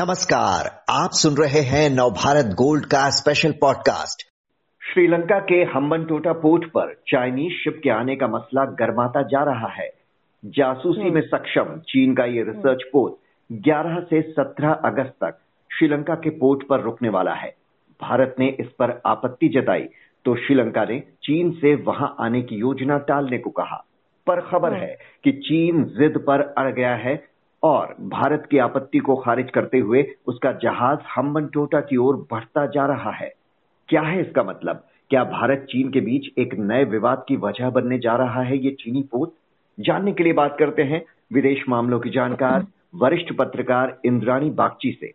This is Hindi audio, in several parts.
नमस्कार आप सुन रहे हैं नवभारत गोल्ड का स्पेशल पॉडकास्ट श्रीलंका के हम्बन टोटा पोर्ट पर चाइनीज़ शिप के आने का मसला गर्माता जा रहा है। जासूसी में सक्षम चीन का ये रिसर्च पोत 11 से 17 अगस्त तक श्रीलंका के पोर्ट पर रुकने वाला है। भारत ने इस पर आपत्ति जताई तो श्रीलंका ने चीन से वहाँ आने की योजना टालने को कहा। पर खबर है कि चीन जिद पर अड़ गया है और भारत की आपत्ति को खारिज करते हुए उसका जहाज़ हम्बन टोटा की ओर बढ़ता जा रहा है। क्या है इसका मतलब? क्या भारत चीन के बीच एक नए विवाद की वजह बनने जा रहा है ये चीनी पोत? जानने के लिए बात करते हैं विदेश मामलों की जानकार, वरिष्ठ पत्रकार इंद्राणी बागची से।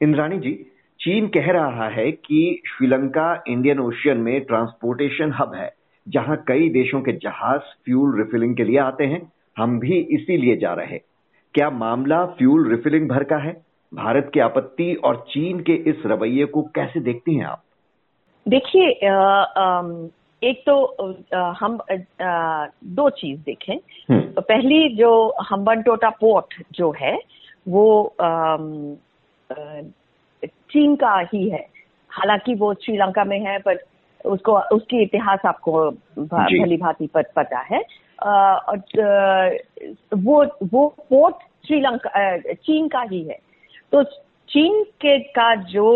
इंद्राणी जी, चीन कह रहा है कि श्रीलंका इंडियन ओशियन में ट्रांसपोर्टेशन हब है, जहाँ कई देशों के जहाज़ फ्यूल रिफिलिंग के लिए आते हैं। हम भी इसीलिए जा रहे क्या मामला फ्यूल रिफिलिंग भर का है? भारत की आपत्ति और चीन के इस रवैये को कैसे देखती हैं आप? देखिए एक तो हम दो चीज़ देखें। हम्म। पहली जो हम्बन टोटा पोर्ट जो है वो चीन का ही है। हालाँकि वो श्रीलंका में है पर उसको उसकी इतिहास आपको भली भांति पता है। वो वो पोर्ट श्रीलंका चीन का ही है। तो चीन के का जो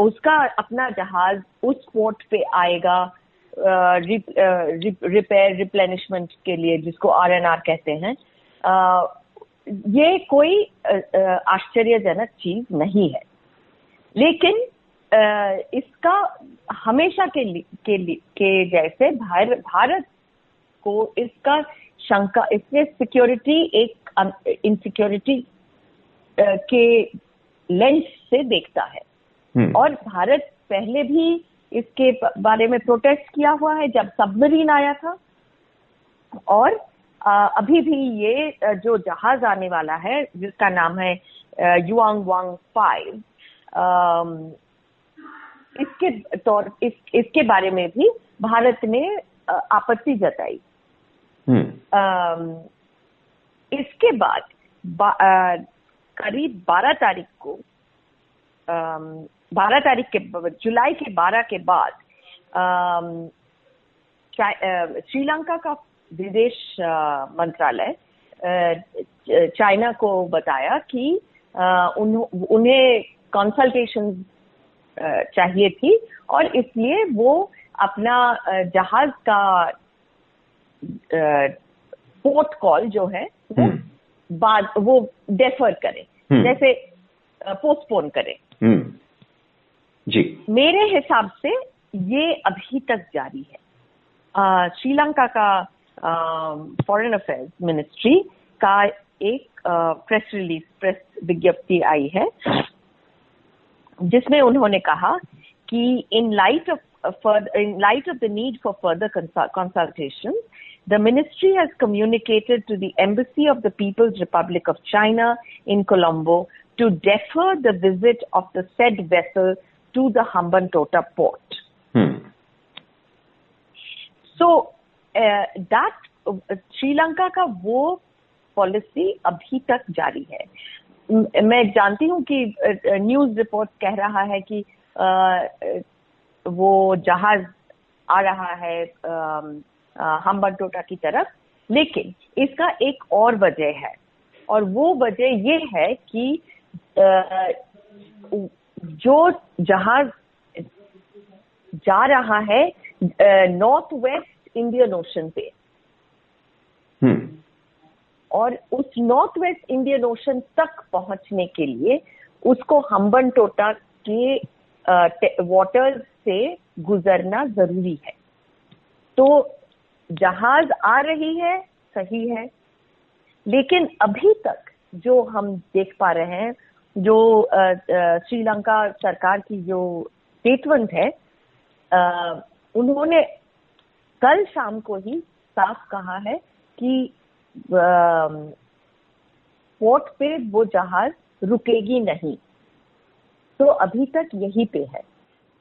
उसका अपना जहाज़ उस पोर्ट पे आएगा रिपेयर रिप्लेनिशमेंट के लिए जिसको आर एन आर कहते हैं। आ, ये कोई आश्चर्यजनक चीज़ नहीं है। लेकिन आ, इसका हमेशा के लिए के, के जैसे भार, भारत को इसका शंका इसमें सिक्योरिटी एक इनसिक्योरिटी के लेंस से देखता है हम्म। और भारत पहले भी इसके बारे में प्रोटेस्ट किया हुआ है जब सबमरीन आया था और अभी भी ये जो जहाज़ आने वाला है जिसका नाम है युआंग वांग फाइव इसके तौर इस, इसके बारे में भी भारत ने आपत्ति जताई हम्म। इसके बाद करीब 12 तारीख को बारह तारीख के जुलाई के 12 के बाद श्रीलंका का विदेश मंत्रालय चाइना को बताया कि उन्हें कंसल्टेशन चाहिए थी और इसलिए वो अपना जहाज़ का पोर्ट कॉल जो है वो हम्म। बाद वो डेफर करे हम्म। जैसे पोस्टपोन करे हम्म। जी मेरे हिसाब से ये अभी तक जारी है श्रीलंका का फॉरेन अफेयर्स मिनिस्ट्री का एक प्रेस रिलीज़ प्रेस विज्ञप्ति आई है जिसमें उन्होंने कहा कि in light of in light of the need for further consultation the ministry has communicated to the embassy of the People's Republic of China in Colombo to defer the visit of the said vessel to the Hambantota port so that Sri Lanka का वो पॉलिसी अभी तक जारी है मैं जानती हूँ कि न्यूज़ रिपोर्ट कह रहा है कि वो जहाज़ आ रहा है हम्बन टोटा की तरफ़ लेकिन इसका एक और वजह है और वो वजह ये है कि जो जहाज़ जा रहा है नॉर्थ वेस्ट इंडियन ओशन पे। और उस नॉर्थ वेस्ट इंडियन ओशन तक पहुँचने के लिए उसको हम्बन टोटा के वाटर से गुजरना ज़रूरी है। तो जहाज़ आ रही है सही है लेकिन अभी तक जो हम देख पा रहे हैं जो श्रीलंका सरकार की जो स्टेटमेंट है आ, उन्होंने कल शाम को ही साफ़ कहा है कि पोर्ट पे वो जहाज़ रुकेगी नहीं। तो अभी तक यही पे है।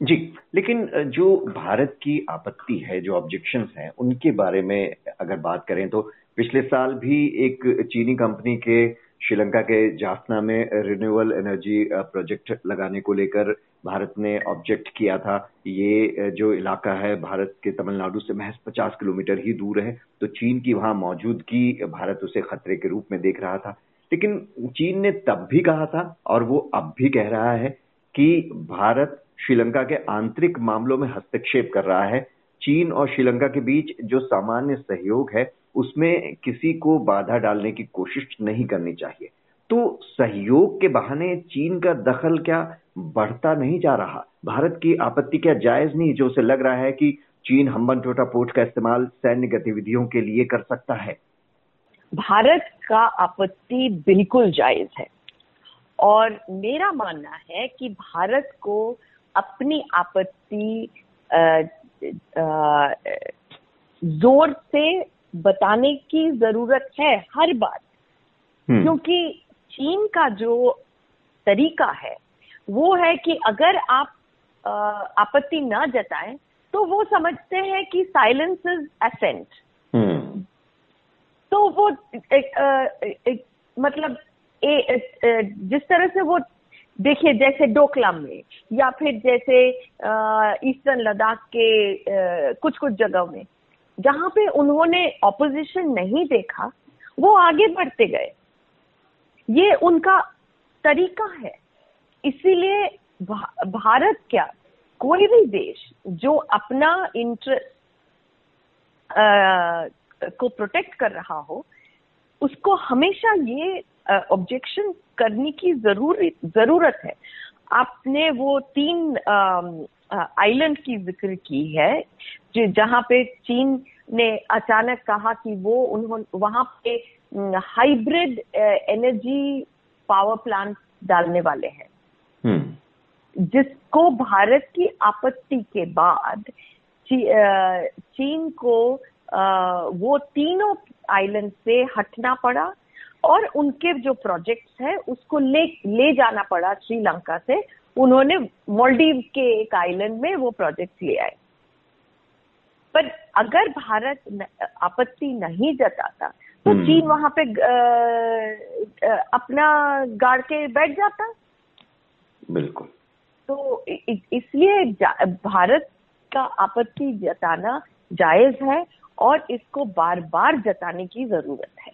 जी, लेकिन जो भारत की आपत्ति है, जो ऑब्जेक्शन हैं, उनके बारे में अगर बात करें तो पिछले साल भी एक चीनी कंपनी के, श्रीलंका के जाफना में रिन्यूएबल एनर्जी प्रोजेक्ट लगाने को लेकर भारत ने ऑब्जेक्ट किया था, ये जो इलाका है भारत के तमिलनाडु से महज 50 किलोमीटर ही दूर है तो चीन की वहाँ मौजूदगी भारत उसे खतरे के रूप में देख रहा था। लेकिन चीन ने तब भी कहा था, और वो अब भी कह रहा है, कि भारत श्रीलंका के आंतरिक मामलों में हस्तक्षेप कर रहा है। चीन और श्रीलंका के बीच जो सामान्य सहयोग है, उसमें किसी को बाधा डालने की कोशिश नहीं करनी चाहिए। तो सहयोग के बहाने चीन का दखल क्या बढ़ता नहीं जा रहा। भारत की आपत्ति क्या जायज़ नहीं जो उसे लग रहा है कि चीन हम्बन टोटा पोर्ट का इस्तेमाल सैन्य गतिविधियों के लिए कर सकता है? भारत का आपत्ति बिल्कुल जायज़ है। और मेरा मानना है कि भारत को अपनी आपत्ति ज़ोर से बताने की ज़रूरत है हर बार। हम्म। क्योंकि चीन का जो तरीका है वो है कि अगर आप आपत्ति न जताएँ तो वो समझते हैं कि साइलेंस इज़ एसेंट तो वो एक, एक, मतलब ए, जिस तरह से वो देखिए जैसे डोकलाम में या फिर जैसे ईस्टर्न लद्दाख के कुछ कुछ जगह में जहाँ पे उन्होंने ऑपोजिशन नहीं देखा वो आगे बढ़ते गए। ये उनका तरीका है। इसीलिए भारत क्या, कोई भी देश जो अपना इंटरेस्ट को प्रोटेक्ट कर रहा हो, उसको हमेशा ये ऑब्जेक्शन करने की ज़रूरी, ज़रूरत है आपने वो तीन आइलैंड की ज़िक्र की है जहाँ पे चीन ने अचानक कहा कि वो उन्होंने वहाँ पे हाइब्रिड एनर्जी पावर प्लांट डालने वाले हैं। जिसको भारत की आपत्ति के बाद ची, चीन को वो तीनों आइलैंड से हटना पड़ा और उनके जो प्रोजेक्ट्स है उसको ले ले जाना पड़ा श्रीलंका से। उन्होंने मोल्डीव के एक आइलैंड में वो प्रोजेक्ट ले आए। पर अगर भारत आपत्ति नहीं जताता तो हम्म। चीन वहाँ पे अपना गाड़ के बैठ जाता। बिल्कुल। तो इसलिए भारत का आपत्ति जताना जायज़ है और इसको बार बार जताने की ज़रूरत है।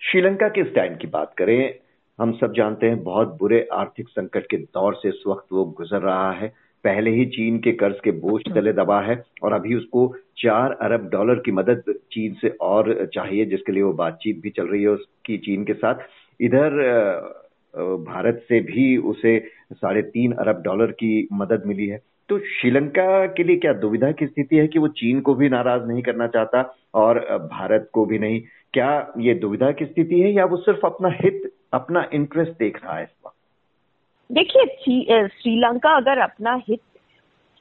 श्रीलंका के स्टैंड की बात करें हम सब जानते हैं बहुत बुरे आर्थिक संकट के दौर से इस वक्त वो गुजर रहा है। पहले ही चीन के कर्ज के बोझ तले दबा है और अभी उसको चार अरब डॉलर की मदद चीन से और चाहिए जिसके लिए वो बातचीत भी चल रही है उसकी चीन के साथ। इधर भारत से भी उसे साढ़े तीन अरब डॉलर की मदद मिली है। तो श्रीलंका के लिए क्या दुविधा की स्थिति है कि वो चीन को भी नाराज़ नहीं करना चाहता और भारत को भी नहीं? क्या ये दुविधा की स्थिति है या वो सिर्फ़ अपना हित अपना इंटरेस्ट देख रहा है इस वक्त? देखिए श्रीलंका अगर अपना हित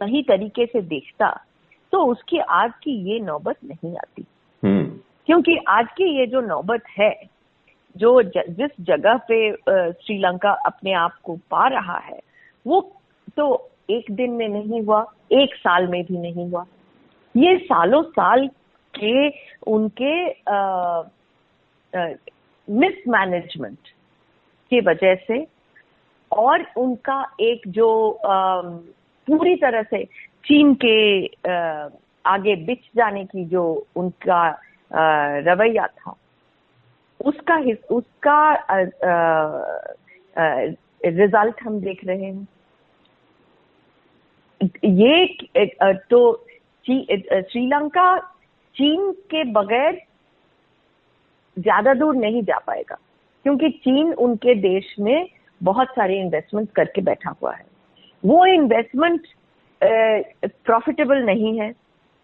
सही तरीके से देखता तो उसकी आज की ये नौबत नहीं आती। हम्म। क्योंकि आज की ये जो नौबत है जो ज, जिस जगह पे श्रीलंका अपने आप को पा रहा है वो तो एक दिन में नहीं हुआ एक साल में भी नहीं हुआ। ये सालों साल के उनके मिसमैनेजमेंट की वजह से और उनका एक जो आ, पूरी तरह से चीन के आ, आगे बिछ जाने की जो उनका रवैया था उसका उसका रिज़ल्ट हम देख रहे हैं। ये तो श्रीलंका चीन के बगैर ज़्यादा दूर नहीं जा पाएगा, क्योंकि चीन उनके देश में बहुत सारे इन्वेस्टमेंट करके बैठा हुआ है। वो इन्वेस्टमेंट प्रॉफिटेबल नहीं है,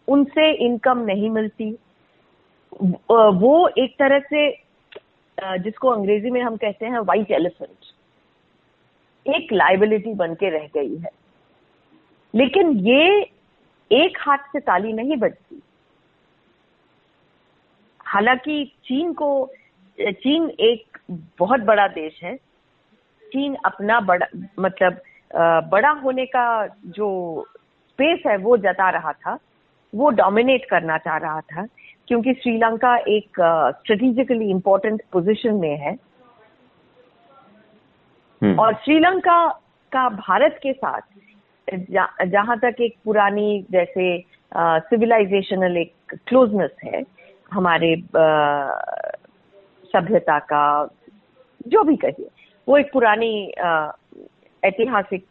उनसे इनकम नहीं मिलती। वो एक तरह से जिसको अंग्रेज़ी में हम कहते हैं वाइट एलिफेंट एक लाइबिलिटी बन के रह गई है। लेकिन ये एक हाथ से ताली नहीं बजती। हालाँकि चीन को चीन एक बहुत बड़ा देश है। चीन अपना बड़ा मतलब बड़ा होने का जो स्पेस है, वो जता रहा था। वो डोमिनेट करना चाह रहा था। क्योंकि श्रीलंका एक स्ट्रेटेजिकली इंपॉर्टेंट पोजीशन में है हम्म। और श्रीलंका का भारत के साथ जहाँ तक एक पुरानी जैसे सिविलाइजेशनल एक क्लोजनेस है हमारे सभ्यता का जो भी कहिए वो एक पुरानी ऐतिहासिक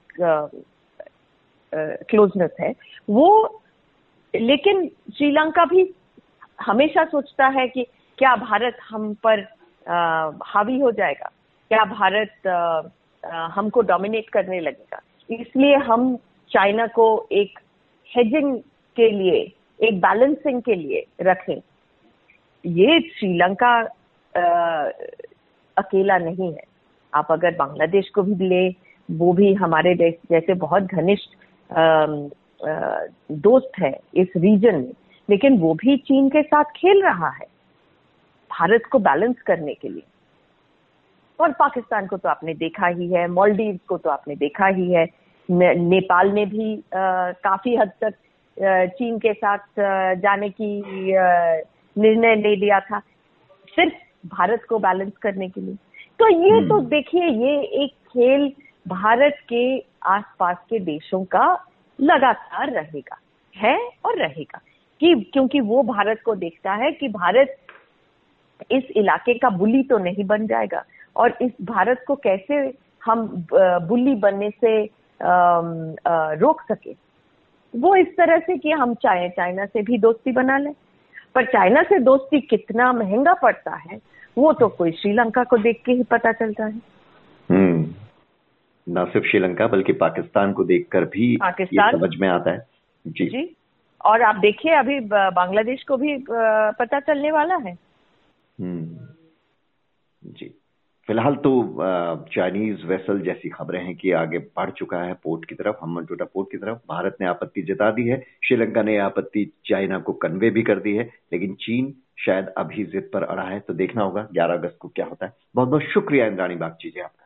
क्लोजनेस है वो लेकिन श्रीलंका भी हमेशा सोचता है कि क्या भारत हम पर हावी हो जाएगा? क्या भारत हमको डोमिनेट करने लगेगा? इसलिए हम चाइना को एक हेजिंग के लिए, एक बैलेंसिंग के लिए रखें। ये श्रीलंका अकेला नहीं है। आप अगर बांग्लादेश को भी ले, वो भी हमारे जैसे बहुत घनिष्ठ दोस्त है इस रीजन में। लेकिन वो भी चीन के साथ खेल रहा है भारत को बैलेंस करने के लिए। और पाकिस्तान को तो आपने देखा ही है मॉलडीव को तो आपने देखा ही है। ने, नेपाल ने भी आ, काफ़ी हद तक चीन के साथ जाने की निर्णय ले लिया था सिर्फ़ भारत को बैलेंस करने के लिए। तो ये हम्म। तो देखिए ये एक खेल भारत के आसपास के देशों का लगातार रहेगा है और रहेगा। कि क्योंकि वो भारत को देखता है कि भारत इस इलाके का बुली तो नहीं बन जाएगा। और इस भारत को कैसे हम बुली बनने से रोक सके? वो इस तरह से कि हम चाहे चाइना से भी दोस्ती बना लें। पर चाइना से दोस्ती कितना महँगा पड़ता है वो तो कोई श्रीलंका को देख के ही पता चलता है। हम्म। न सिर्फ़ श्रीलंका बल्कि पाकिस्तान को देखकर भी पाकिस्तान? ये समझ में आता है। जी। जी। और आप देखिए, अभी बांग्लादेश को भी पता चलने वाला है। हम्म। जी। फ़िलहाल तो चाइनीज़ वेसल जैसी खबरें हैं कि आगे बढ़ चुका है पोर्ट की तरफ़ हम्मन टोटा पोर्ट की तरफ़। भारत ने आपत्ति जता दी है। श्रीलंका ने आपत्ति चाइना को कन्वे भी कर दी है। लेकिन चीन शायद अभी जिद पर अड़ा है तो देखना होगा, ग्यारह अगस्त को क्या होता है। बहुत बहुत शुक्रिया इंद्राणी बागची जी आपका।